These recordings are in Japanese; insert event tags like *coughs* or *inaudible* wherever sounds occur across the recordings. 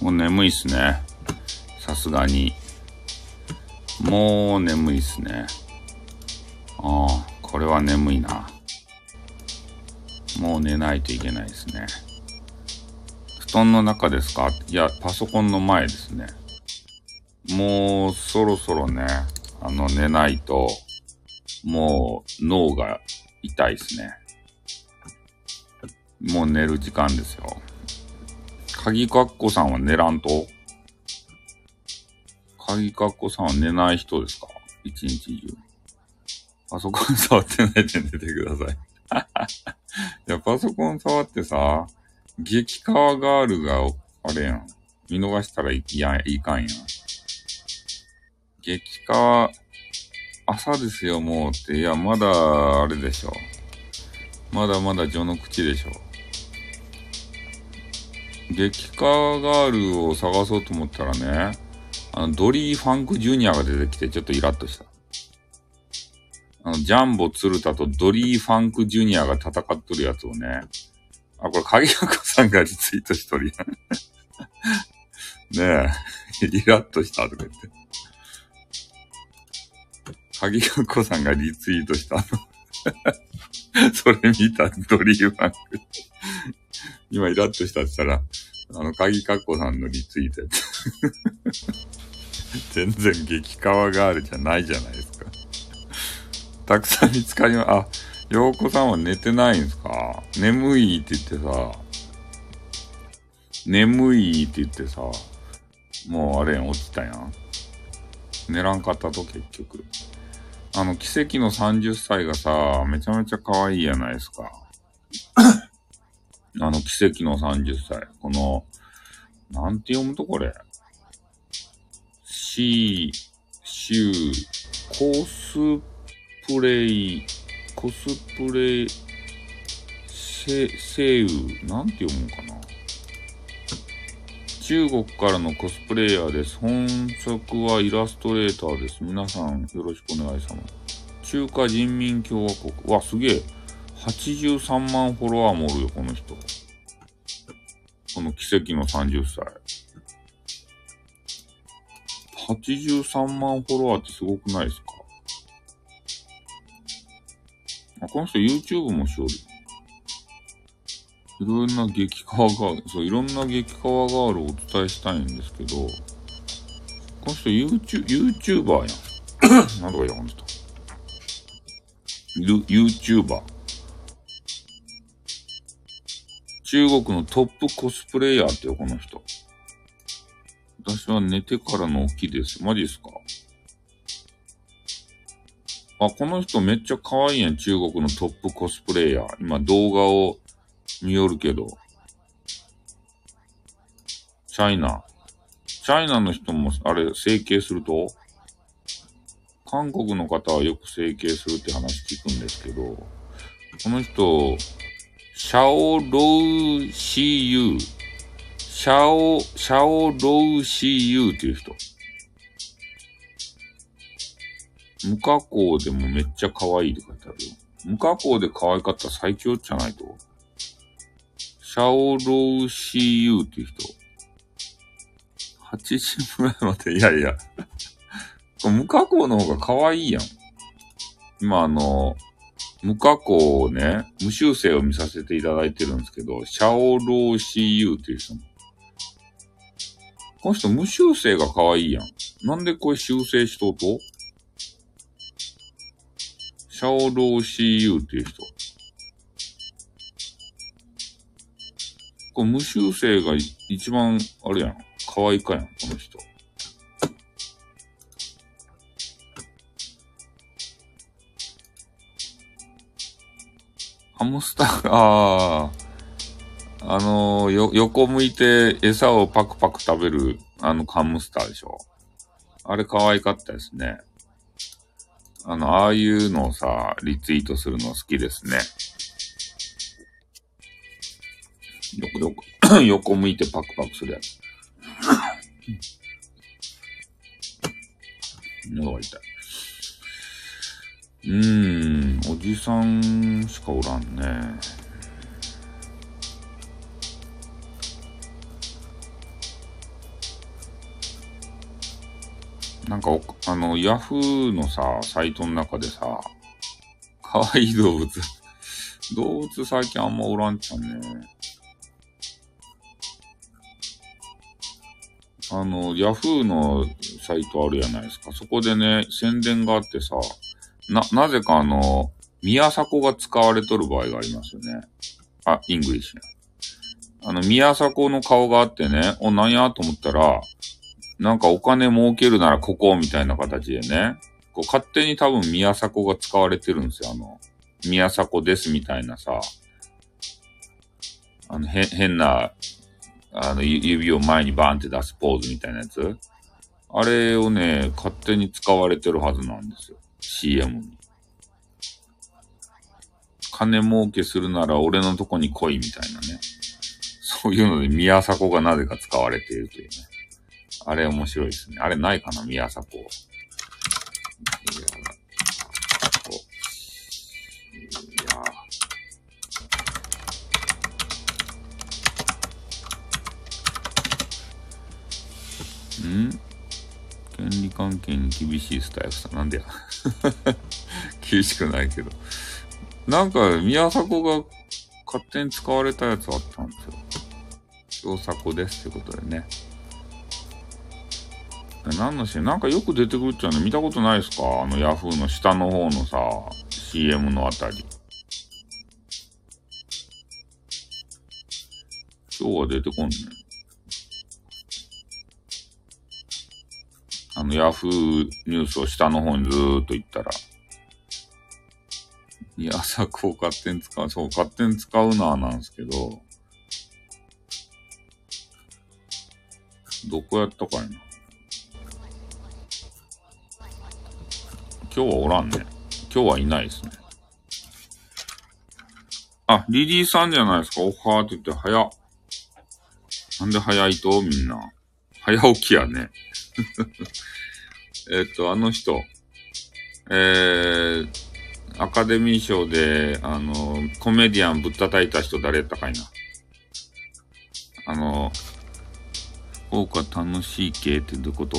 もう眠いっすね。さすがに。もう眠いっすね。ああ、これは眠いな。もう寝ないといけないですね。布団の中ですか？いや、パソコンの前ですね。もうそろそろね、あの寝ないと、もう脳が痛いですね。もう寝る時間ですよ。鍵かっこさんは寝らんと鍵かっこさんは寝ない人ですか？一日中。パソコン触ってないで寝てください。*laughs* いや、パソコン触ってさ、激川ガールが、あれやん。見逃したらいやいかんやん。激川、朝ですよ、もうって。いや、まだ、あれでしょ。まだまだ序の口でしょ。激カワガールを探そうと思ったらね、あの、ドリー・ファンク・ジュニアが出てきてちょっとイラッとした。あの、ジャンボ・鶴田とドリー・ファンク・ジュニアが戦っとるやつをね、あ、これ、鍵箱さんがリツイートしとるやん。ねえ、イラッとしたとか言って。鍵箱さんがリツイートしたの。それ見た、ドリー・ファンク。*laughs* 今イラッとしたって言ったら、あの、鍵かっこさんのリツイートやった。*laughs* 全然激川ガールじゃないじゃないですか。たくさん見つかりま、あ、洋子さんは寝てないんですか？眠いって言ってさ、眠いって言ってさ、もうあれやん、落ちたやん。寝らんかったと結局。あの、奇跡の30歳がさ、めちゃめちゃ可愛いやないですか。あの、奇跡の30歳。この、なんて読むとこれ？シー、シュー、コスプレイ、コスプレイ、セ、セウ、なんて読むんかな？中国からのコスプレイヤーです。本職はイラストレーターです。皆さんよろしくお願いします。中華人民共和国。わ、すげえ。83万フォロワーもおるよ、この人。この奇跡の30歳。83万フォロワーってすごくないですか？あ、この人 YouTube もしおる。いろんな激川ガール、そう、いろんな激川ガールをお伝えしたいんですけど、この人 YouTube、YouTuber やん。*coughs* なんとか言わんと。YouTuber。中国のトップコスプレイヤーってよ、この人。私は寝てからの起きです。マジっすか？あ、この人めっちゃ可愛いやん。中国のトップコスプレイヤー。今動画を見よるけど。チャイナ。チャイナの人も、あれ、整形すると？韓国の方はよく整形するって話聞くんですけど、この人、シャオロウシーユー。シャオ、シャオロウシーユーっていう人。無加工でもめっちゃ可愛いって書いてあるよ。無加工で可愛かったら最強じゃないと。シャオロウシーユーっていう人。80ぐらいまで、いやいや。無加工の方が可愛いやん。今あの、無加工をね、無修正を見させていただいてるんですけど、シャオロー CU っていう人も。この人無修正が可愛いやん。なんでこれ修正しとうと？シャオロー CU っていう人。これ無修正が一番、あれやん。可愛いかやん、この人。ハムスター、*laughs* ああ、あのー、よ、横向いて餌をパクパク食べる、あのハムスターでしょ。あれ可愛かったですね。あの、ああいうのをさ、リツイートするの好きですね。よくよく、*coughs* 横向いてパクパクするやつ。*coughs* 喉が痛い。うーん、おじさんしかおらんね。なんかあの、ヤフーのさ、サイトの中でさ、可愛い動物 *laughs* 動物最近あんまおらんちゃんね。あの、ヤフーのサイトあるじゃないですか。そこでね、宣伝があってさ、な、なぜかあの、宮迫が使われとる場合がありますよね。あ、イングリッシュね。あの、宮迫の顔があってね、お、なんやと思ったら、なんかお金儲けるならここみたいな形でね、こう勝手に多分宮迫が使われてるんですよ。あの、宮迫ですみたいなさ、あの、へ、変な、あの、指を前にバーンって出すポーズみたいなやつ。あれをね、勝手に使われてるはずなんですよ。CM に。金儲けするなら俺のとこに来いみたいなね。そういうので宮迫がなぜか使われているというね。あれ面白いですね。あれないかな宮迫。いや、ん？権利関係に厳しいスタイルさん。なんでや。*laughs* 厳しくないけど。なんか、宮迫が勝手に使われたやつあったんですよ。小迫ですってことでね。何の CM? なんかよく出てくるっちゃうね。見たことないですか？あのヤフーの下の方のさ、CM のあたり。今日は出てこんね。の、ヤフーニュースを下の方にずーっと行ったら。いや、朝こう勝手に使う、そう、勝手に使うな、なんですけど。どこやったかいな。今日はおらんね。今日はいないですね。あ、リリーさんじゃないですか。おはーって言って早っ。なんで早いと？みんな。早起きやね。えっと、あの人。えー、アカデミー賞で、あの、コメディアンぶったたいた人誰やったかいな。あの、うか楽しい系ってどういうこと？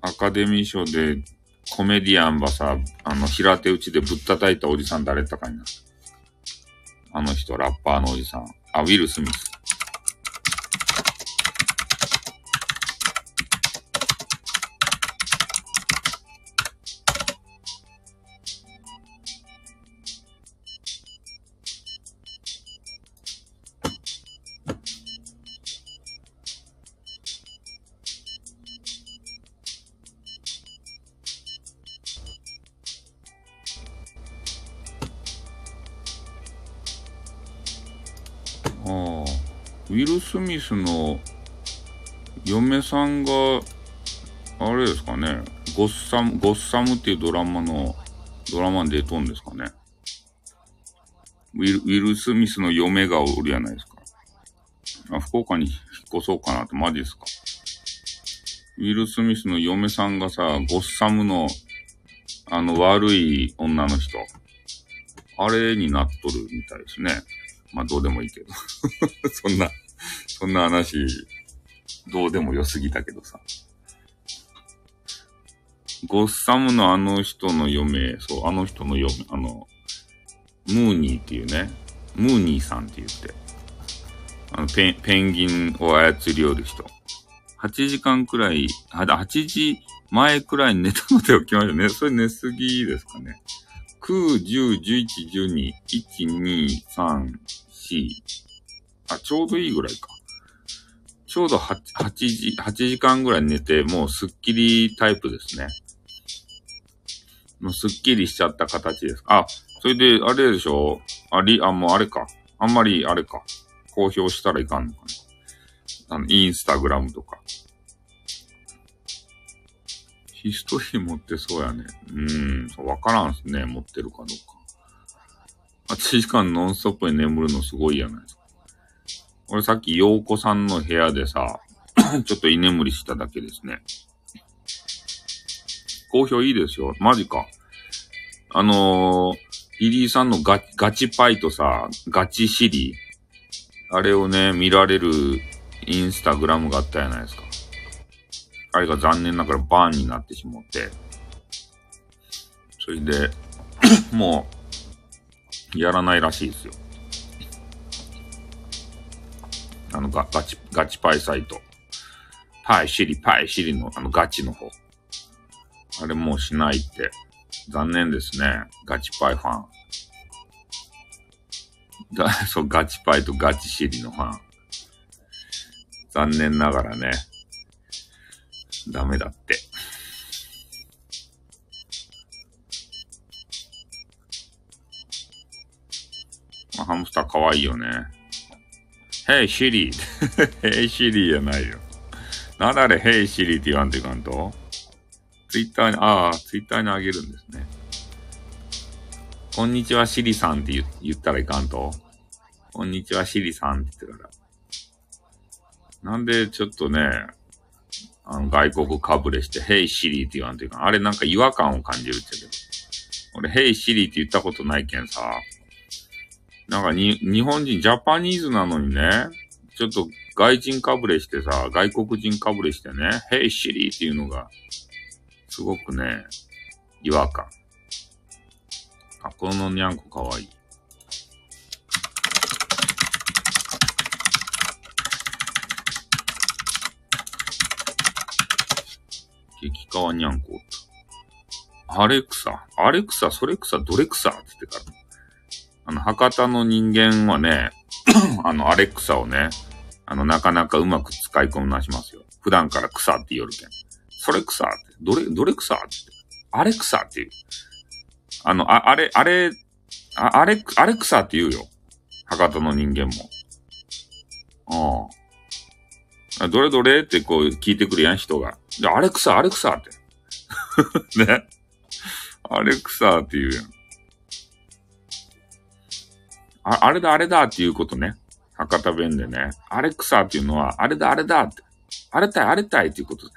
アカデミー賞でコメディアンばさ、あの、平手打ちでぶったたいたおじさん誰やったかいな。あの人、ラッパーのおじさん。あ、ウィル・スミス。ウィル・スミスの嫁さんが、あれですかね、ゴッサム、ゴッサムっていうドラマの、ドラマに出とんですかね。ウィル、ウィル・スミスの嫁がおるやないですか。あ、福岡に引っ越そうかなって、マジですか。ウィル・スミスの嫁さんがさ、ゴッサムの、あの、悪い女の人。あれになっとるみたいですね。まあ、どうでもいいけど。*laughs* そんな、そんな話、どうでも良すぎたけどさ。ゴッサムのあの人の嫁、そう、あの人の嫁、あの、ムーニーっていうね、ムーニーさんって言って、あのペン、ペンギンを操りよる人。8時間くらい、8時前くらいに寝たので起きましたね。それ寝すぎですかね。9、10、11、12、1、2、3、4。あ、ちょうどいいぐらいか。ちょうど 8, 8時、8時間ぐらい寝て、もうスッキリタイプですね。もうスッキリしちゃった形です。あ、それで、あれでしょ？あり、あ、もうあれか。あんまり、あれか。公表したらいかんのかな。あの、インスタグラムとか。ヒストリー持ってそうやね。うーん、わからんすね。持ってるかどうか。8時間ノンストップに眠るのすごいやないですか。俺さっき陽子さんの部屋でさ、*clears throat* ちょっと居眠りしただけですね。好評いいですよ。マジか。あのー、リリーさんのガガチパイとさ、ガチシリあれをね、見られるインスタグラムがあったじゃないですか。あれが残念ながらバーンになってしまって、それで、*clears throat* もう、やらないらしいですよ。あのガガチ、ガチパイサイト。パイシリ、パイシリのあのガチの方。あれもうしないって。残念ですね。ガチパイファン。だ、*laughs* そう、ガチパイとガチシリのファン。残念ながらね。ダメだって。まあ、ハムスター可愛いよね。Hey Siri! *laughs* Hey Siri じゃないよ。なだれ Hey Siri って言わんといかんとツイッターに、ああ、ツイッターにあげるんですね。こんにちは、シリさんって言ったらいかんとこんにちは、シリさんって言ってから。なんでちょっとね、あの、外国かぶれして、ヘイシリって言わんといかん。あれなんか違和感を感じるって言うけど。俺、ヘイシリって言ったことないけんさ。なんかに、日本人、ジャパニーズなのにね、ちょっと外人かぶれしてさ、外国人かぶれしてね、ヘイシリーっていうのが、すごくね、違和感。あ、このにゃんこかわいい。激川にゃんこアレクサ、アレクサ、それ草、どれ草って言ってから。あの、博多の人間はね、*clears throat* あの、アレクサをね、あの、なかなかうまく使いこなしますよ。普段から草って言うけん。それ草って、どれ、どれ草って。アレクサっていう。あの、あ、あれ、あれ、ああれ、アレクサって言うよ。博多の人間も。ああ。どれどれってこう聞いてくるやん、人が。で、アレクサ、アレクサって。*laughs* ね。アレクサって言うやん。あ、あれだ、あれだっていうことね。博多弁でね。アレクサっていうのは、あれだ、あれだって。あれたい、あれたいっていうことね。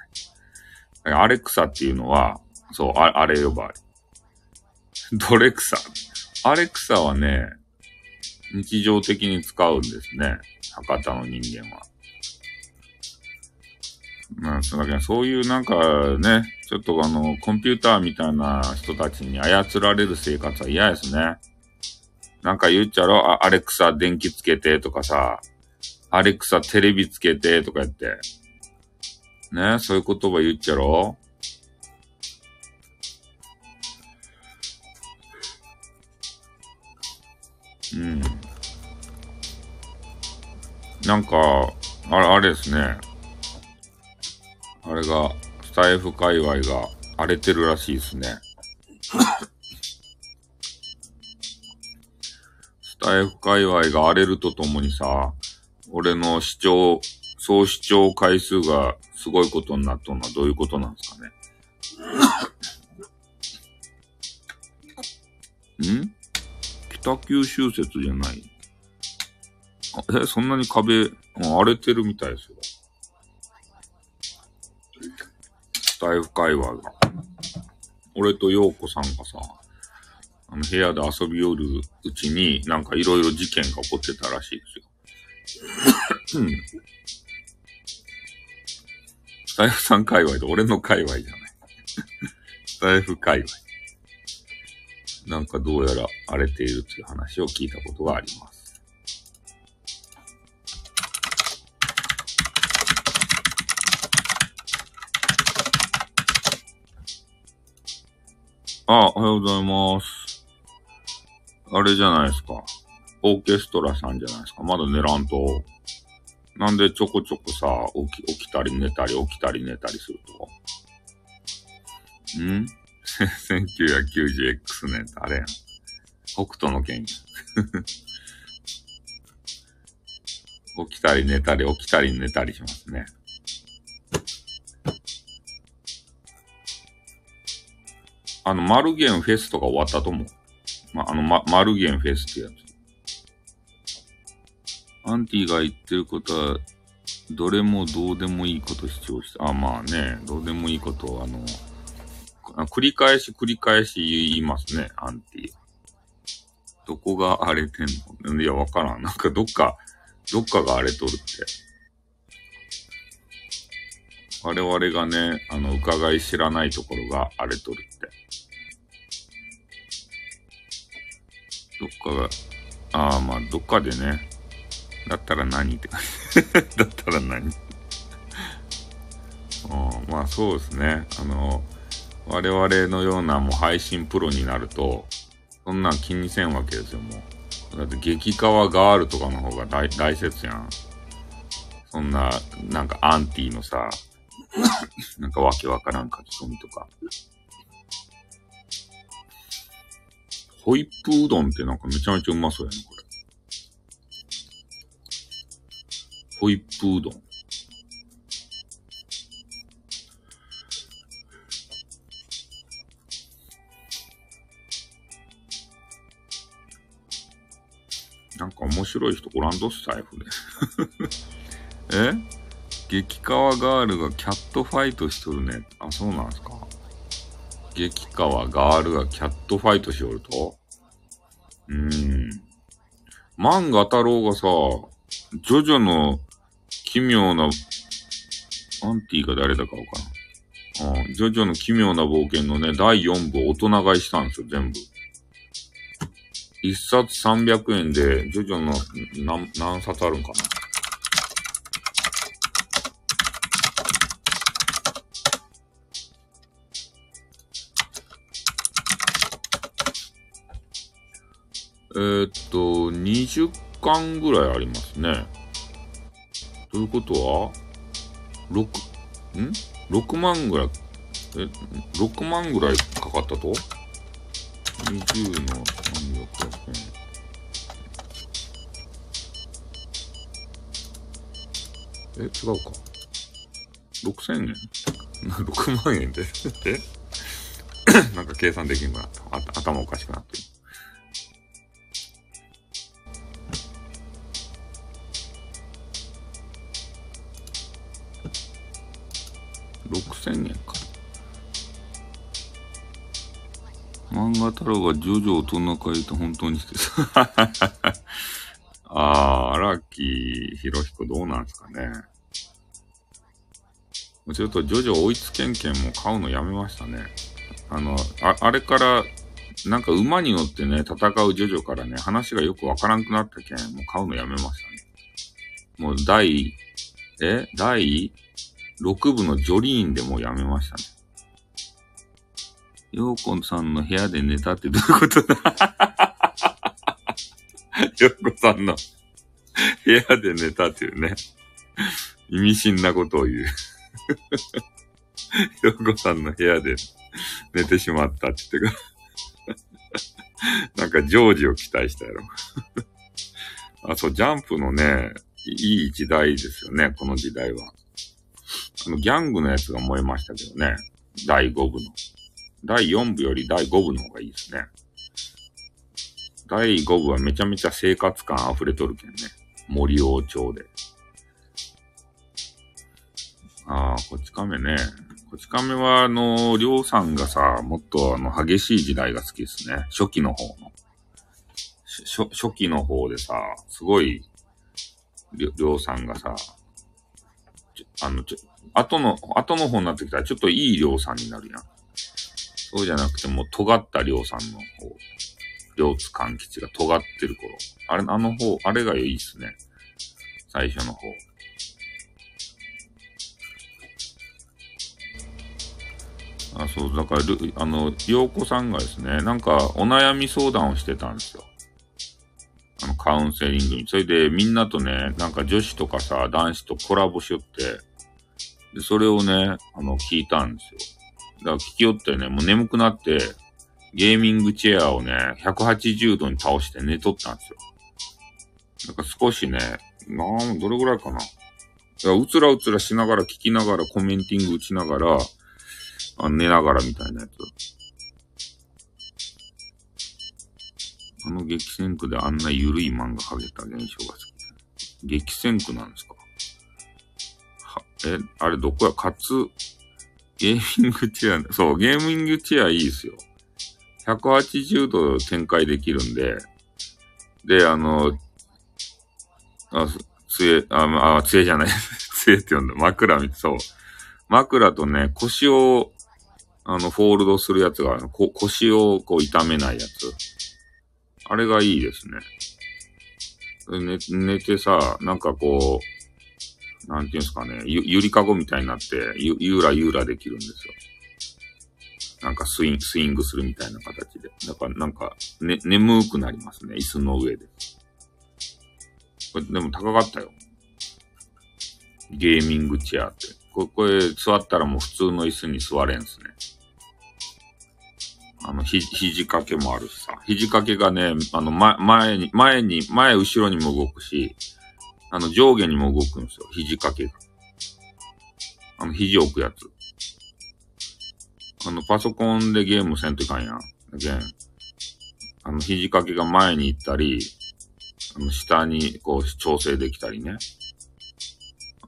アレクサっていうのは、そう、ああれ呼ばわり。ドレクサ。アレクサはね、日常的に使うんですね。博多の人間は。まあ、そだけそういうなんかね、ちょっとあの、コンピューターみたいな人たちに操られる生活は嫌ですね。なんか言っちゃろ？アレクサ電気つけてとかさ、アレクサテレビつけてとか言って。ね、そういう言葉言っちゃろ？うん。なんか、あれ、あれですね。あれが、スタイフ界隈が荒れてるらしいですね。タイフ界隈が荒れるとともにさ、俺の視聴、総視聴回数がすごいことになっとんのはどういうことなんですかね。*laughs* ん？北九州説じゃないえ、そんなに壁、荒れてるみたいですよ。スタイフ会話が。俺と陽子さんがさ、の部屋で遊び寄るうちになんかいろいろ事件が起こってたらしいですよ。うん。スタイフさん界隈で俺の界隈じゃない。スタイフ界隈。なんかどうやら荒れているという話を聞いたことがあります。あ、おはようございます。あれじゃないですか。オーケストラさんじゃないですか。まだ寝らんと。なんでちょこちょこさ、起き、起きたり寝たり、起きたり寝たりすると？ん ?1990X 年ってあれやん。北斗の剣。*laughs* 起きたり寝たり、起きたり寝たりしますね。あの、マルゲンフェスとか終わったと思う。まあ、あの、ま、マルゲンフェスってやつ。アンティが言ってることは、どれもどうでもいいこと主張して、あ、まあね、どうでもいいことを、あの、繰り返し繰り返し言いますね、アンティ。どこが荒れてんの？いや、わからん。なんかどっか、どっかが荒れとるって。我々がね、あの、伺い知らないところが荒れとるって。どっかが、ああ、まあ、どっかでね、だったら何って感じ。*laughs* だったら何 *laughs* うん、まあそうですね。あの、我々のようなもう配信プロになると、そんなん気にせんわけですよ、もう。だって激川ガールとかの方が大大切やん。そんな、なんかアンティのさ、なんかわけわからん書き込みとか。ホイップうどんってなんかめちゃめちゃうまそうやね、これ。ホイップうどん。なんか面白い人おらんとスタイフで。*laughs* え？激川ガールがキャットファイトしとるね。あ、そうなんですか。激川ガールがキャットファイトしよると？うーん。漫画太郎がさ、ジョジョの奇妙な、アンティが誰だかわからん。あジョジョの奇妙な冒険のね、第4部大人買いしたんですよ、全部。一冊300円で、ジョジョの何、何冊あるんかなえー、っと、20巻ぐらいありますね。ということは、6、ん ?6 万ぐらい、え、6万ぐらいかかったと ?20 の300円。え、違うか。6000円 *laughs* ?6 万円で？*laughs* え *coughs* なんか計算できんくなった。あ頭おかしくなってる。太郎がジョジョ大人会と本当にして *laughs* あー、荒木博彦どうなんすかね。もちょっとジョジョ追いつけんけんも買うのやめましたね。あの、ああれから、なんか馬に乗ってね、戦うジョジョからね、話がよくわからんくなったけん、もう買うのやめましたね。もう第、え第6部のジョリーンでもうやめましたね。ヨーコさんの部屋で寝たってどういうことだ？ヨーコさんの部屋で寝たっていうね。意味深なことを言う。ヨーコさんの部屋で寝てしまったって言ってかなんかジョージを期待したやろ。あ、そう、ジャンプのね、いい時代ですよね、この時代は。あの、ギャングのやつが燃えましたけどね。第5部の。第4部より第5部の方がいいですね。第5部はめちゃめちゃ生活感溢れとるけんね。森王朝で。ああ、こち亀ね。こち亀は、あの、りょうさんがさ、もっとあの、激しい時代が好きですね。初期の方の。初、初期の方でさ、すごい、りょ、うさんがさ、あの、ちょ、後の、後の方になってきたらちょっといいりょうさんになるやん。そうじゃなくてもう尖ったりょうさんの方。両津勘吉が尖ってる頃。あれ、あの方、あれがいいっすね。最初の方。あ、そう、だから、あの、洋子さんがですね、なんかお悩み相談をしてたんですよ。あの、カウンセリングに。それで、みんなとね、なんか女子とかさ、男子とコラボしよって、で、それをね、あの、聞いたんですよ。だから聞きよってね、もう眠くなって、ゲーミングチェアをね、180度に倒して寝とったんですよ。なんか少しね、なん、どれぐらいかな。だうつらうつらしながら聞きながらコメンティング打ちながら、あ寝ながらみたいなやつ。あの激戦区であんな緩い漫画剥げた現象が好き。激戦区なんですか？は、え、あれどこや？かつ、ゲーミングチェア、そう、ゲーミングチェアいいですよ。180度展開できるんで、で、あの、あ、杖、あ、あ、杖じゃない。*laughs* 杖って呼んだ。枕みそう。枕とね、腰を、あの、フォールドするやつがあるこ腰をこう痛めないやつ。あれがいいですね。寝、寝てさ、なんかこう、なんていうんですかね、ゆ、ゆりかごみたいになって、ゆ、ゆらゆらできるんですよ。なんかスインスイングするみたいな形で。だからなんか、ね、眠くなりますね、椅子の上で。これでも高かったよ。ゲーミングチェアって。ここれ座ったらもう普通の椅子に座れんすね。あの、ひ、肘掛けもあるしさ。肘掛けがね、あの、前、前に、前に、前後ろにも動くし、あの、上下にも動くんですよ。肘掛けが。あの、肘置くやつ。あの、パソコンでゲームせんといかんやん。ゲン。あの、肘掛けが前に行ったり、あの、下にこう調整できたりね。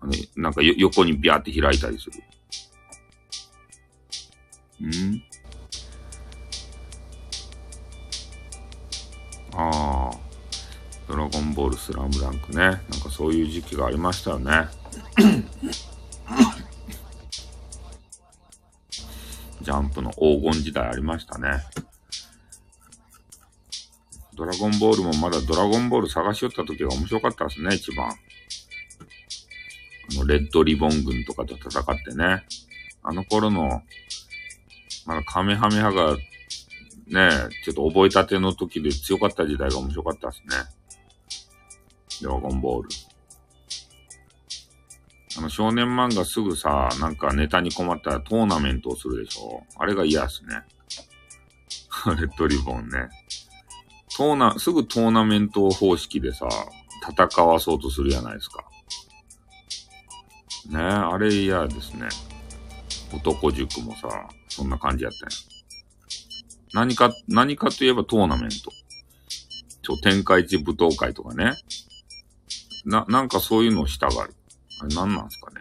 ね、なんか横にビャーって開いたりする。ん？ドラゴンボールスラムダンクね。なんかそういう時期がありましたよね。*coughs* ジャンプの黄金時代ありましたね。ドラゴンボールもまだドラゴンボール探しよった時が面白かったですね、一番。あの、レッドリボン軍とかと戦ってね。あの頃の、まだカメハメハが、ね、ちょっと覚えたての時で強かった時代が面白かったですね。ドラゴンボール。あの、少年漫画すぐさ、なんかネタに困ったらトーナメントをするでしょあれが嫌っすね。*laughs* レッドリボンね。トーナ、すぐトーナメント方式でさ、戦わそうとするじゃないですか。ねあれ嫌ですね。男塾もさ、そんな感じやったんや。何か、何かといえばトーナメント。ちょ、天下一舞踏会とかね。な、なんかそういうのをしたがる。あれ何なんすかね。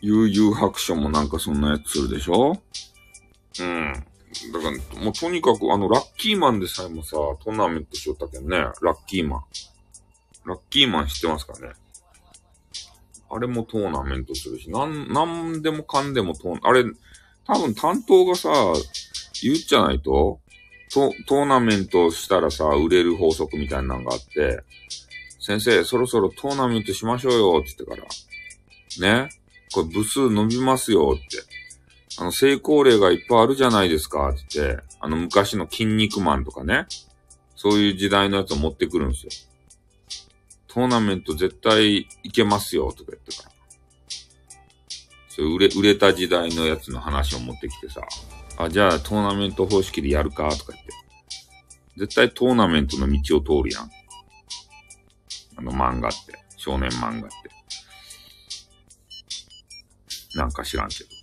悠々白書もなんかそんなやつするでしょ？うん。だから、もうとにかく、あの、ラッキーマンでさえもさ、トーナメントしよったけどね、ラッキーマン。ラッキーマン知ってますかね？あれもトーナメントするし、なん、なんでもかんでもトーナ、あれ、多分担当がさ、言っちゃないと、ト、トーナメントしたらさ、売れる法則みたいなのがあって、先生、そろそろトーナメントしましょうよ、って言ってから。ねこれ部数伸びますよ、って。あの、成功例がいっぱいあるじゃないですか、って言って、あの、昔の筋肉マンとかね、そういう時代のやつを持ってくるんですよ。トーナメント絶対いけますよ、とか言ってから。そう売れ、売れた時代のやつの話を持ってきてさ、あ、じゃあトーナメント方式でやるか、とか言って。絶対トーナメントの道を通るやん。あの漫画って。少年漫画って。なんか知らんけど。*laughs*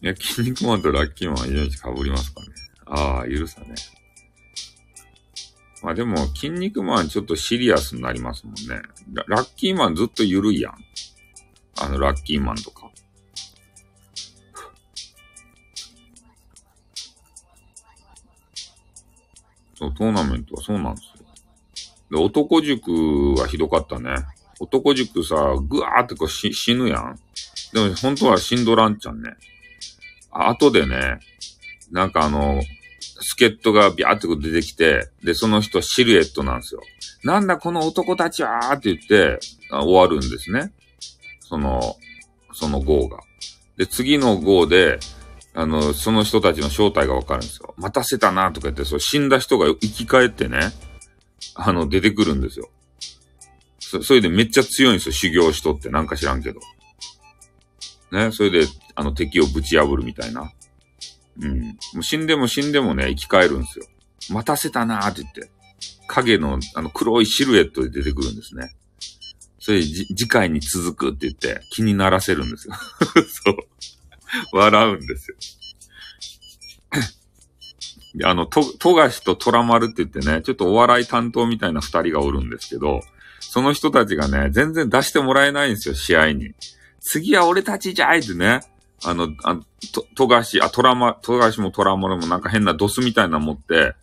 いや、筋肉マンとラッキーマンは命被りますかね。ああ、許さね。まあでも、筋肉マンちょっとシリアスになりますもんね。ララッキーマンずっと緩いやん。あの、ラッキーマンとか。そう、トーナメントはそうなんですよ。で、男塾はひどかったね。男塾さ、ぐわーってこう死ぬやん。でも本当は死んどらんちゃんね。後でね、なんかあの、助っ人がビャーって出てきて、で、その人シルエットなんですよ。なんだこの男たちはーって言って終わるんですね。その、その号が。で、次の号で、あの、その人たちの正体がわかるんですよ。待たせたなとか言って、そう死んだ人が生き返ってね、あの、出てくるんですよ。そ、それでめっちゃ強いんですよ、修行しとって。なんか知らんけど。ね、それで、あの、敵をぶち破るみたいな。うん。もう死んでも死んでもね、生き返るんですよ。待たせたなーって言って。影の、あの、黒いシルエットで出てくるんですね。それで、次回に続くって言って気にならせるんですよ。*laughs* そう。笑うんですよ。であの、と、とがしとトラマルって言ってね、ちょっとお笑い担当みたいな二人がおるんですけど、その人たちがね、全然出してもらえないんですよ、試合に。次は俺たちじゃいってね。あの、あ、と、とがし、あ、トラマ、とがしもトラマルもなんか変なドスみたいなの持って、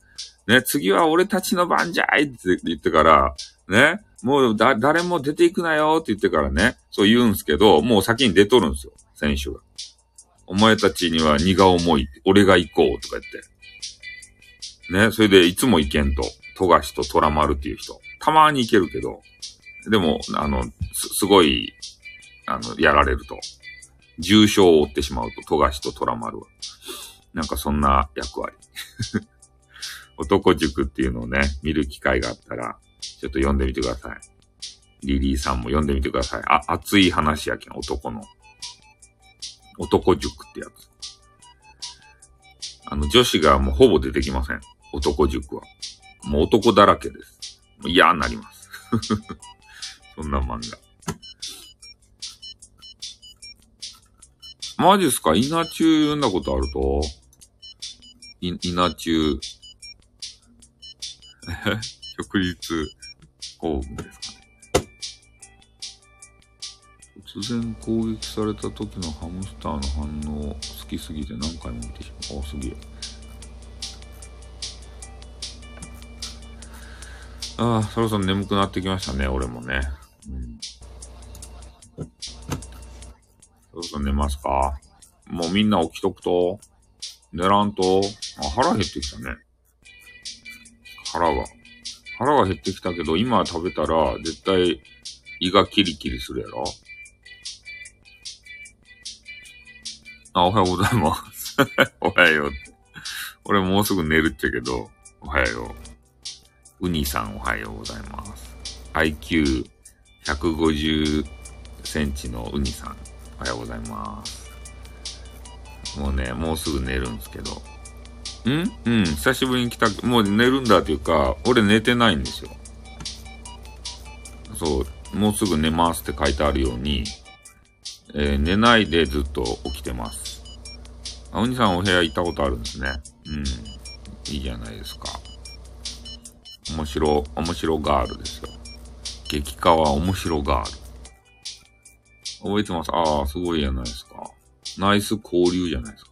ね、次は俺たちの番じゃいって言ってから、ね、もうだ、誰も出ていくなよって言ってからね、そう言うんすけど、もう先に出とるんですよ、選手が。お前たちには荷が重い。俺が行こうとか言って。ね、それでいつも行けんと。富樫と虎丸っていう人。たまに行けるけど、でも、あの、す、すごい、あの、やられると。重傷を負ってしまうと、富樫と虎丸は。なんかそんな役割。*laughs* 男塾っていうのをね、見る機会があったら、ちょっと読んでみてください。リリーさんも読んでみてください。あ、熱い話やけん、男の。男塾ってやつ。あの、女子がもうほぼ出てきません。男塾は。もう男だらけです。もう嫌になります。*laughs* そんな漫画。マジっすか？稲中読んだことあると？い、稲中。え直立興奮ですかね。突然攻撃された時のハムスターの反応好きすぎて何回も見てしまう。あ、すげえ。ああ、そろそろ眠くなってきましたね、俺もね。うん。そろそろ寝ますか？もうみんな起きとくと？寝らんと？あ、腹減ってきたね。腹が。腹が減ってきたけど、今食べたら絶対胃がキリキリするやろあ、おはようございます。*laughs* おはよう。俺もうすぐ寝るっちゃけど、おはよう。ウニさんおはようございます。IQ150 センチのウニさんおはようございます。もうね、もうすぐ寝るんですけど。ん？うん、久しぶりに来た、もう寝るんだっていうか、俺寝てないんですよ。そう、もうすぐ寝ますって書いてあるように、えー、寝ないでずっと起きてます。あ、ウニさんお部屋行ったことあるんですね。うん。いいじゃないですか。面白、面白ガールですよ。激化は面白ガール。覚えてますああ、すごいじゃないですか。ナイス交流じゃないですか。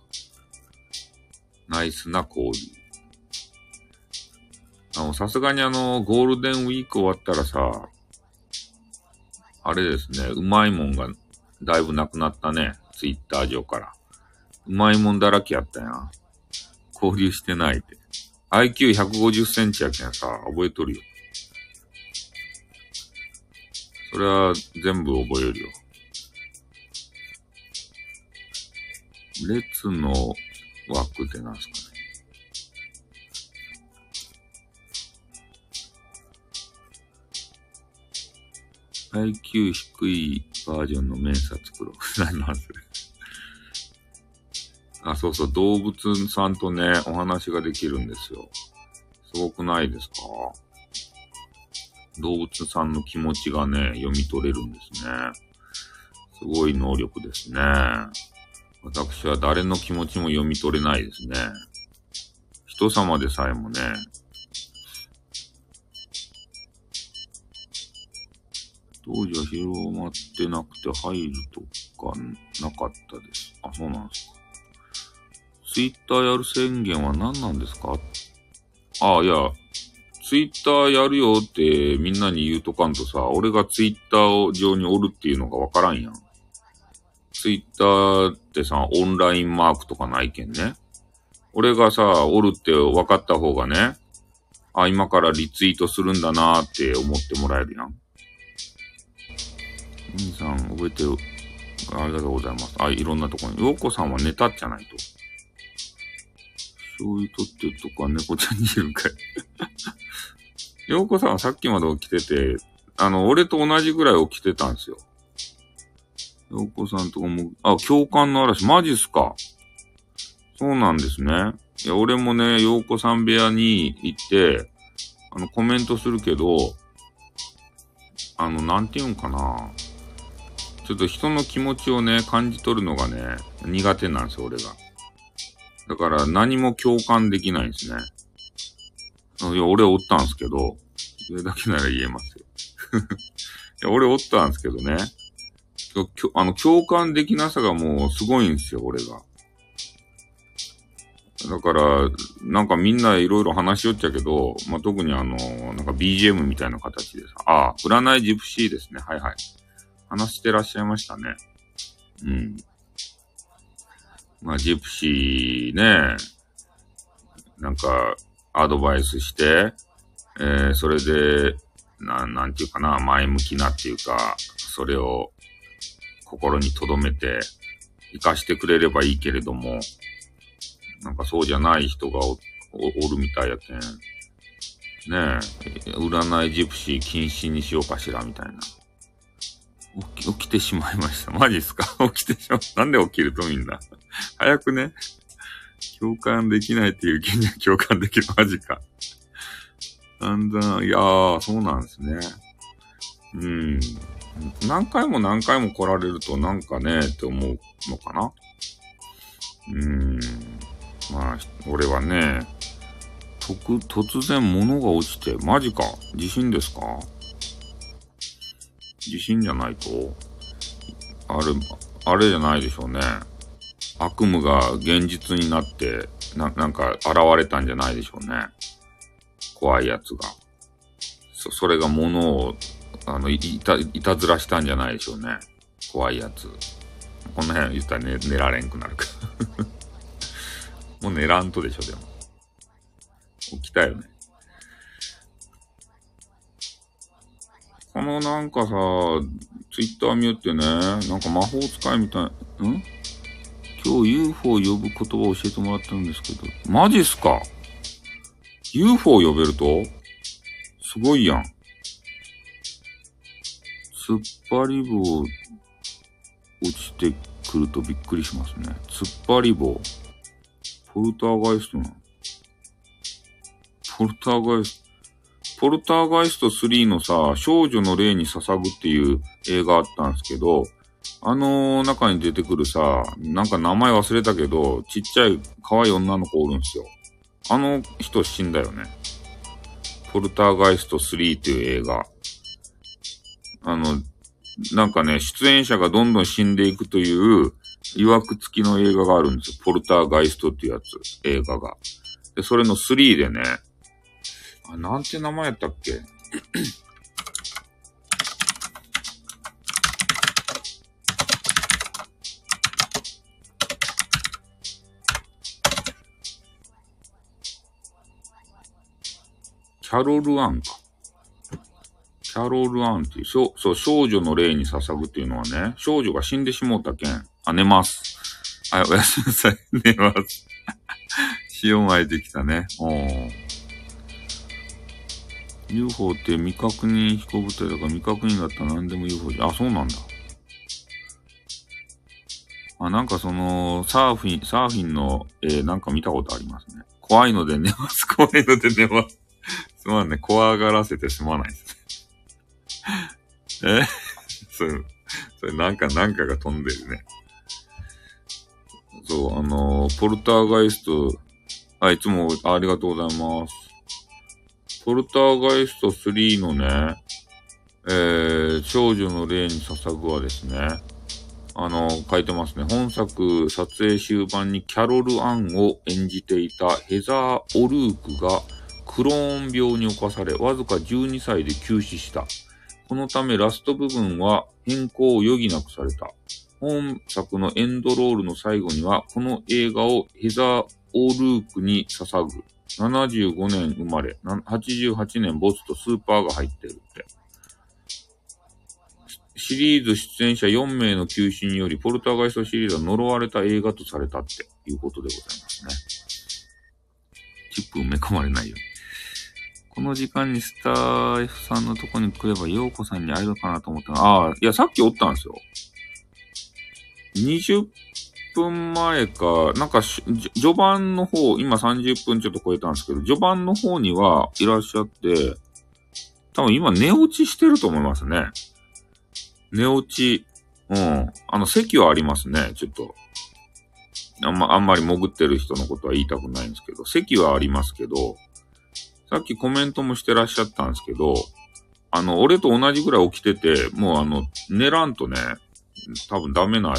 ナイスな交流。あの、さすがにあの、ゴールデンウィーク終わったらさ、あれですね、うまいもんがだいぶなくなったね。ツイッター上から。うまいもんだらけやったやん。交流してないって。IQ150 センチやけんさ、覚えとるよ。それは全部覚えるよ。列の枠ってなんすかね。IQ 低いバージョンの面差作ろう。何なんすあ、そうそう、動物さんとね、お話ができるんですよ。すごくないですか動物さんの気持ちがね、読み取れるんですね。すごい能力ですね。私は誰の気持ちも読み取れないですね。人様でさえもね、当時は広まってなくて入るとかなかったです。あ、そうなんですか。ツイッターやる宣言は何なんですか？ああ、いや、ツイッターやるよってみんなに言うとかんとさ、俺がツイッター上におるっていうのがわからんやん。ツイッターってさ、オンラインマークとかないけんね。俺がさ、おるって分かった方がね、あ、今からリツイートするんだなーって思ってもらえるやん。兄さん、覚えてる？ありがとうございます。あ、いろんなとこに。ようこさんはネタじゃないと。醤油取ってとか猫ちゃんにいるかい。ようこさんはさっきまで起きてて、あの、俺と同じぐらい起きてたんですよ。ようこさんとかも、あ、共感の嵐、マジっすか。そうなんですね。いや、俺もね、ようこさん部屋に行って、あの、コメントするけど、あの、なんて言うんかな。ちょっと人の気持ちをね、感じ取るのがね、苦手なんですよ、俺が。だから何も共感できないんですね。いや、俺おったんすけど、それだけなら言えますよ。*laughs* いや、俺おったんすけどね。あの、共感できなさがもうすごいんですよ、俺が。だから、なんかみんないろいろ話しよっちゃけど、まあ、特にあの、なんか BGM みたいな形でさ、ああ、占いジプシーですね。はいはい。話してらっしゃいましたね。うん。まあ、ジプシーね、なんか、アドバイスして、えー、それで、なん、なんていうかな、前向きなっていうか、それを心に留めて、活かしてくれればいいけれども、なんかそうじゃない人がおるみたいやけん。ねえ、占いジプシー禁止にしようかしら、みたいな。起き、起きてしまいました。*laughs* マジっすか？*laughs* 起きてしまう。なんで起きるとみんな？*laughs* 早くね。共感できないっていう気には共感できる。マジか。だんだん、いやー、そうなんですね。うん。何回も何回も来られるとなんかね、って思うのかな。うーん。まあ、俺はね、とく、突然物が落ちて、マジか地震ですか？地震じゃないとあれ、あれじゃないでしょうね。悪夢が現実になって、な、なんか現れたんじゃないでしょうね。怖いやつが。そ、それが物を、あの、いた、いたずらしたんじゃないでしょうね。怖いやつ。この辺言ったら寝、寝られんくなるから *laughs* もう寝らんとでしょ、でも。起きたよね。このなんかさ、ツイッター見よってね、なんか魔法使いみたい、ん？今日 UFO 呼ぶ言葉を教えてもらったんですけど、マジっすか ?UFO 呼べると？すごいやん。突っ張り棒落ちてくるとびっくりしますね。突っ張り棒。ポルターガイストなポルターガイスト。ポルターガイスト3のさ、少女の霊に捧ぐっていう映画あったんですけど、あの中に出てくるさ、なんか名前忘れたけど、ちっちゃい可愛い女の子おるんすよ。あの人死んだよね。ポルターガイスト3っていう映画。あの、なんかね、出演者がどんどん死んでいくという、曰く付きの映画があるんですよ。ポルターガイストっていうやつ、映画が。で、それの3でね、あ、なんて名前やったっけ？キャロル・アンか。キャロール・アンっていう、そう、少女の霊に捧ぐっていうのはね、少女が死んでしもうたけん。あ、寝ます。はい、おやすみなさい。寝ます。*laughs* 潮がいてきたね。おー。UFO って未確認飛行物体だから未確認だったら何でも UFO じゃ、あ、そうなんだ。あ、なんかその、サーフィン、サーフィンの、えー、なんか見たことありますね。怖いので寝ます。*laughs* 怖いので寝ます。すまんね。怖がらせてすまないです。*laughs* え？*laughs* それ、それなんか、なんかが飛んでるね。そう、あのー、ポルターガイスト、あ、いつもありがとうございます。ポルターガイスト3のね、えー、少女の霊に捧ぐはですね、あの、書いてますね。本作撮影終盤にキャロル・アンを演じていたヘザー・オルークがクローン病に侵され、わずか12歳で急死した。このためラスト部分は変更を余儀なくされた。本作のエンドロールの最後には、この映画をヘザー・オールークに捧ぐ。75年生まれ、88年ボスとスーパーが入ってるって。シリーズ出演者4名の休止により、ポルターガイストシリーズは呪われた映画とされたっていうことでございますね。チップ埋め込まれないように。この時間にスター F さんのとこに来れば、ヨーコさんに会えるかなと思ったら、ああ、いや、さっきおったんですよ。20分前か、なんか序盤の方、今30分ちょっと超えたんですけど、序盤の方にはいらっしゃって、多分今寝落ちしてると思いますね。寝落ち。うん。あの、席はありますね。ちょっと。あんま、あんまり潜ってる人のことは言いたくないんですけど、席はありますけど、さっきコメントもしてらっしゃったんですけど、あの、俺と同じぐらい起きてて、もうあの、寝らんとね、多分ダメな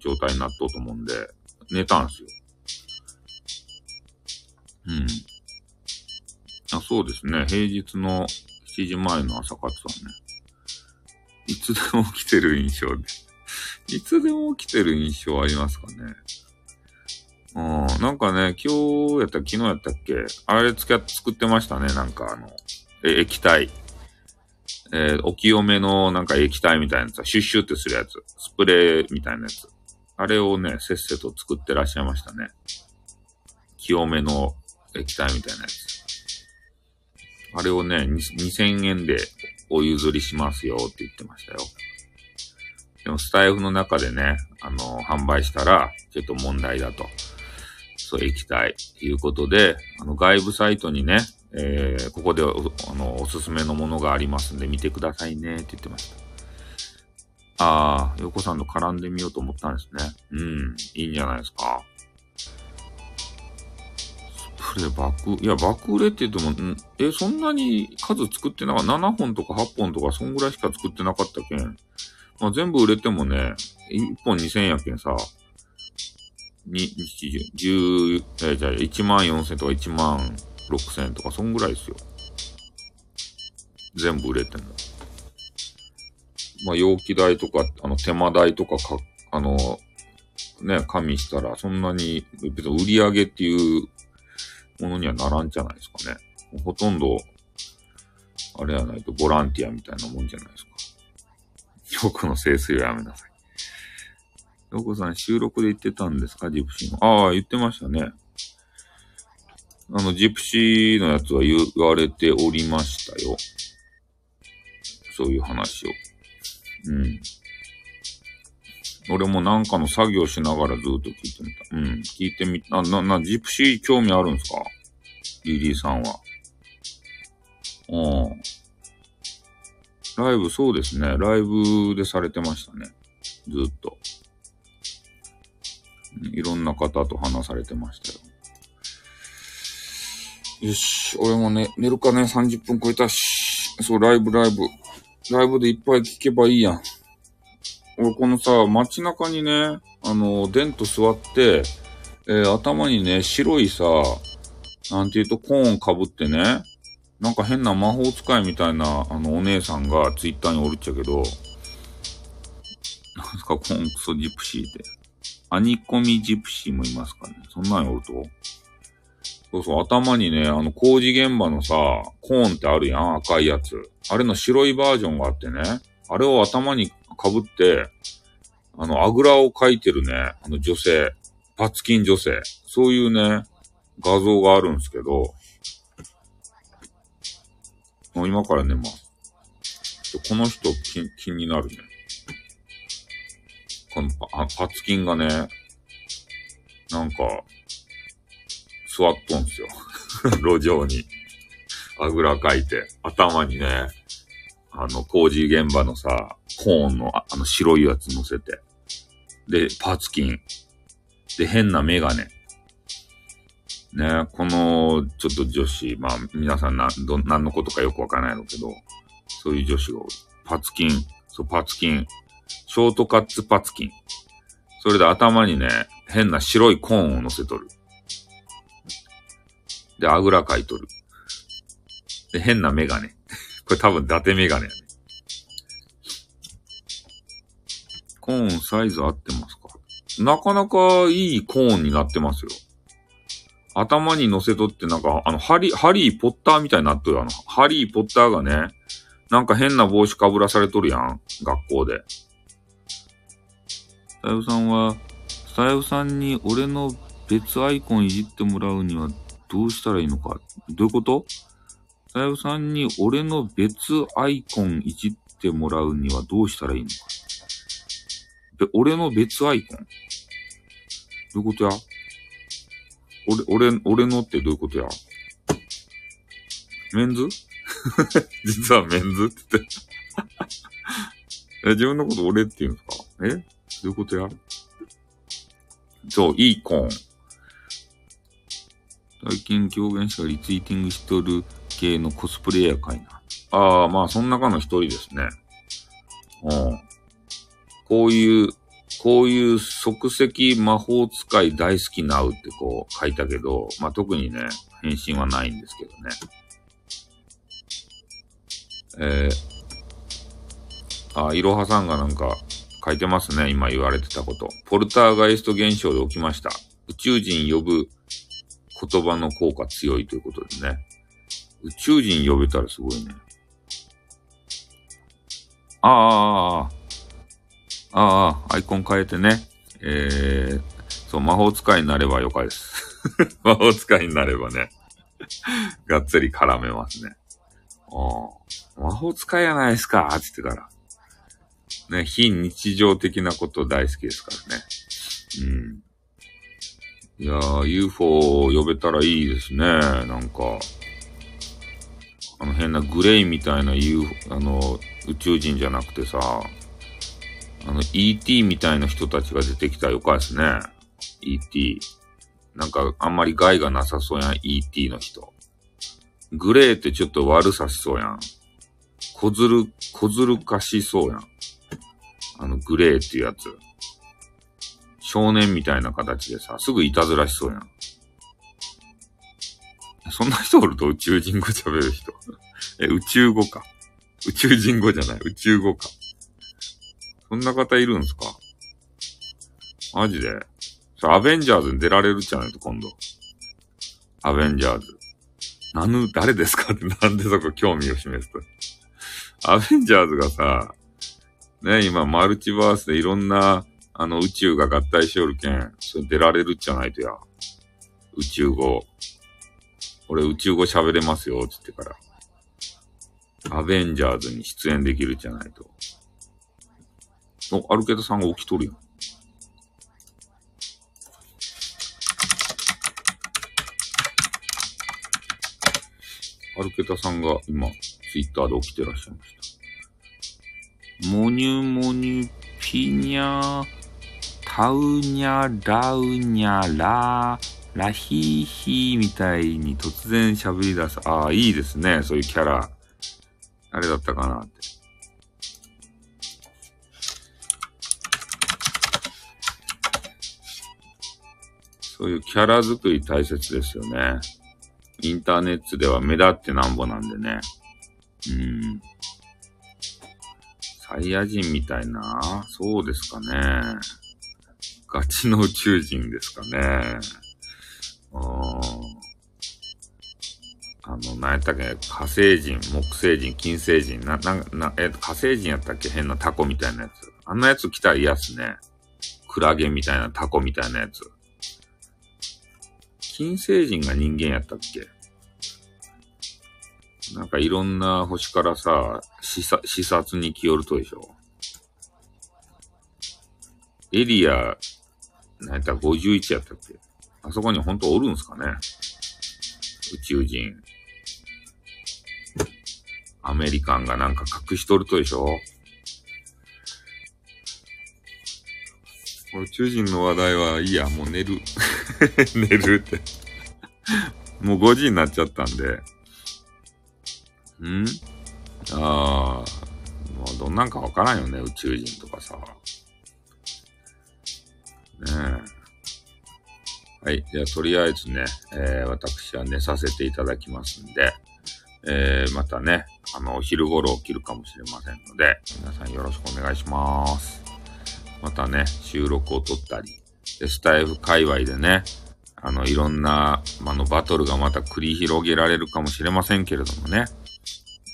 状態になっとうと思うんで、寝たんすよ。うん。あ、そうですね。平日の7時前の朝活はね、いつでも起きてる印象で。いつでも起きてる印象ありますかね。うん、なんかね、今日やった昨日やったっけ？あれつけ、作ってましたね。なんかあの、え、液体。えー、お清めのなんか液体みたいなやつ、シュッシュってするやつ。スプレーみたいなやつ。あれをね、せっせと作ってらっしゃいましたね。清めの液体みたいなやつ。あれをね、2000円でお譲りしますよって言ってましたよ。でもスタイフの中でね、あの、販売したら、ちょっと問題だと。そう、液体。ということで、あの、外部サイトにね、えー、ここであの、おすすめのものがありますんで見てくださいねって言ってました。ああ、横さんと絡んでみようと思ったんですね。うん、いいんじゃないですか。スプレー爆、いや、爆売れって言っても、んえ、そんなに数作ってなかった ?7 本とか8本とか、そんぐらいしか作ってなかったけん。まあ、全部売れてもね、1本2000やけんさ、に、10、えじゃあ1万4000とか1万6000とか、そんぐらいですよ。全部売れても。まあ、容器代とか、あの、手間代とかか、あの、ね、加味したら、そんなに、別に売り上げっていうものにはならんじゃないですかね。ほとんど、あれやないとボランティアみたいなもんじゃないですか。*laughs* ヨコの清水をやめなさい。ヨコさん収録で言ってたんですか？ジプシーの。ああ、言ってましたね。あの、ジプシーのやつは言われておりましたよ。そういう話を。うん。俺もなんかの作業しながらずっと聞いてみた。うん。聞いてみた。な、な、ジプシー興味あるんですか？リリーさんは。うん。ライブ、そうですね。ライブでされてましたね。ずっと。いろんな方と話されてましたよ。よし、俺もね、寝るかね、30分超えたし。そう、ライブライブ。ライブでいっぱい聞けばいいやん。俺このさ、街中にね、あの、デンと座って、えー、頭にね、白いさ、なんていうとコーンかぶってね、なんか変な魔法使いみたいな、あの、お姉さんがツイッターにおるっちゃけど、なんすか、コーンクソジプシーって。アニコミジプシーもいますかね。そんなにおると？そうそう、頭にね、あの、工事現場のさ、コーンってあるやん、赤いやつ。あれの白いバージョンがあってね、あれを頭に被って、あの、あぐらをかいてるね、あの女性、パツキン女性、そういうね、画像があるんですけど、もう今から寝ます。この人気気になるね。このパパツキンがね、なんか、座っとんすよ。*laughs* 路上に。あぐらかいて、頭にね、あの、工事現場のさ、コーンの、あの、白いやつ乗せて。で、パツキン。で、変なメガネ。ね、この、ちょっと女子、まあ、皆さんな、ど、何のことかよくわからないのけど、そういう女子が。パツキン、そう、パツキン。ショートカッツパツキン。それで頭にね、変な白いコーンを乗せとる。で、あぐらかいとる。で、変なメガネ。*laughs* これ多分伊達メガネやね。コーンサイズ合ってますか？なかなかいいコーンになってますよ。頭に乗せとってなんか、あの、ハリ、ハリーポッターみたいになっとる。あの、ハリーポッターがね、なんか変な帽子かぶらされとるやん。学校で。タイフさんは、スタイフさんに俺の別アイコンいじってもらうにはどうしたらいいのか？どういうこと？スタイフさんに俺の別アイコンいじってもらうにはどうしたらいいのか？で、俺の別アイコン？どういうことや？俺、俺、俺のってどういうことや？メンズ？*laughs* 実はメンズって言って。*laughs* 自分のこと俺って言うんですか？え？どういうことや？そう、いいコーン。最近狂言師がリツイーティングしとる系のコスプレイヤーかいな。ああ、まあ、その中の一人ですね。うん。こういう、こういう即席魔法使い大好きなうってこう書いたけど、まあ、特にね、返信はないんですけどね。えー、あ、いろはさんがなんか書いてますね。今言われてたこと。ポルターガイスト現象で起きました。宇宙人呼ぶ言葉の効果強いということですね。宇宙人呼べたらすごいね。ああ、ああ、ああ、アイコン変えてね。えー、そう、魔法使いになればよかです。*laughs* 魔法使いになればね。がっつり絡めますね。ああ、魔法使いやないですか、つってから。ね、非日常的なこと大好きですからね。うん。いやー、UFO を呼べたらいいですね。なんか、あの変なグレイみたいな UFO、あの、宇宙人じゃなくてさ、あの ET みたいな人たちが出てきたらよかですね。ET。なんかあんまり害がなさそうやん、ET の人。グレーってちょっと悪さしそうやん。小ずる、小ずるかしそうやん。あのグレーっていうやつ。少年みたいな形でさ、すぐいたずらしそうやん。そんな人おると宇宙人語喋る人？*laughs* え、宇宙語か。宇宙人語じゃない、宇宙語か。そんな方いるんすか？マジでそアベンジャーズに出られるじゃないと、今度。アベンジャーズ。なぬ、誰ですか？ってなんでそこ興味を示すと。アベンジャーズがさ、ね、今マルチバースでいろんなあの宇宙が合体しおるけん、それ出られるじゃないとや。宇宙語。俺宇宙語喋れますよ、つってから。アベンジャーズに出演できるじゃないと。お、アルケタさんが起きとるやん。アルケタさんが今、ツイッターで起きてらっしゃいました。モニュモニュピニャタウニャラウニャララヒーヒーみたいに突然喋り出す。ああ、いいですね。そういうキャラ。あれだったかなって。そういうキャラ作り大切ですよね。インターネットでは目立ってなんぼなんでね。うん。サイヤ人みたいな？そうですかね。ガチの宇宙人ですかね。ああの、何やったっけ、火星人、木星人、金星人、な、な、な、え火星人やったっけ？変なタコみたいなやつ。あんなやつ来たら嫌っすね。クラゲみたいなタコみたいなやつ。金星人が人間やったっけ？なんかいろんな星からさ、視察に来よるとでしょ。エリア何やったら51やったっけ？あそこに本当おるんすかね？宇宙人。アメリカンがなんか隠しとるとでしょ宇宙人の話題はいいや、もう寝る。*laughs* 寝るってもう5時になっちゃったんで。ん？ああ、もうどんなんかわからんよね、宇宙人とかさ。ねえはい。じゃあ、とりあえずね、えー、私は寝させていただきますんで、えー、またね、あの、お昼頃起きるかもしれませんので、皆さんよろしくお願いします。またね、収録を撮ったり、でスタイフ界隈でね、あの、いろんな、あの、バトルがまた繰り広げられるかもしれませんけれどもね、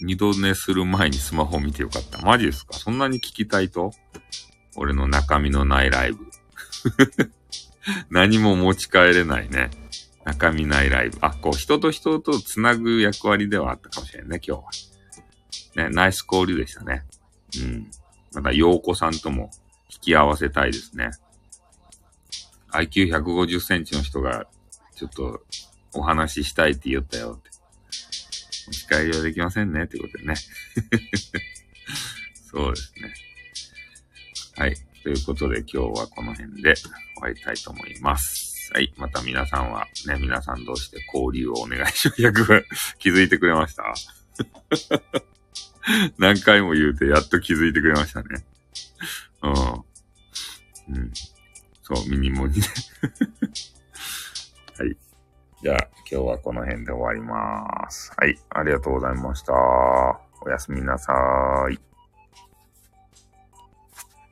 二度寝する前にスマホ見てよかった。マジですか？そんなに聞きたいと？俺の中身のないライブ。*laughs* 何も持ち帰れないね。中身ないライブ。あ、こう、人と人と繋ぐ役割ではあったかもしれんね、今日は。ね、ナイス交流でしたね。うん。また、洋子さんとも引き合わせたいですね。IQ150 センチの人が、ちょっと、お話ししたいって言ったよって。持ち帰りはできませんね、ってことでね。そうですね。はい。ということで今日はこの辺で終わりたいと思います。はい。また皆さんはね、皆さん同士で交流をお願いします。役気づいてくれました何回も言うてやっと気づいてくれましたね。うん。うん。そう、ミニモニね。はい。じゃあ、今日はこの辺で終わります。はい。ありがとうございました。おやすみなさーい。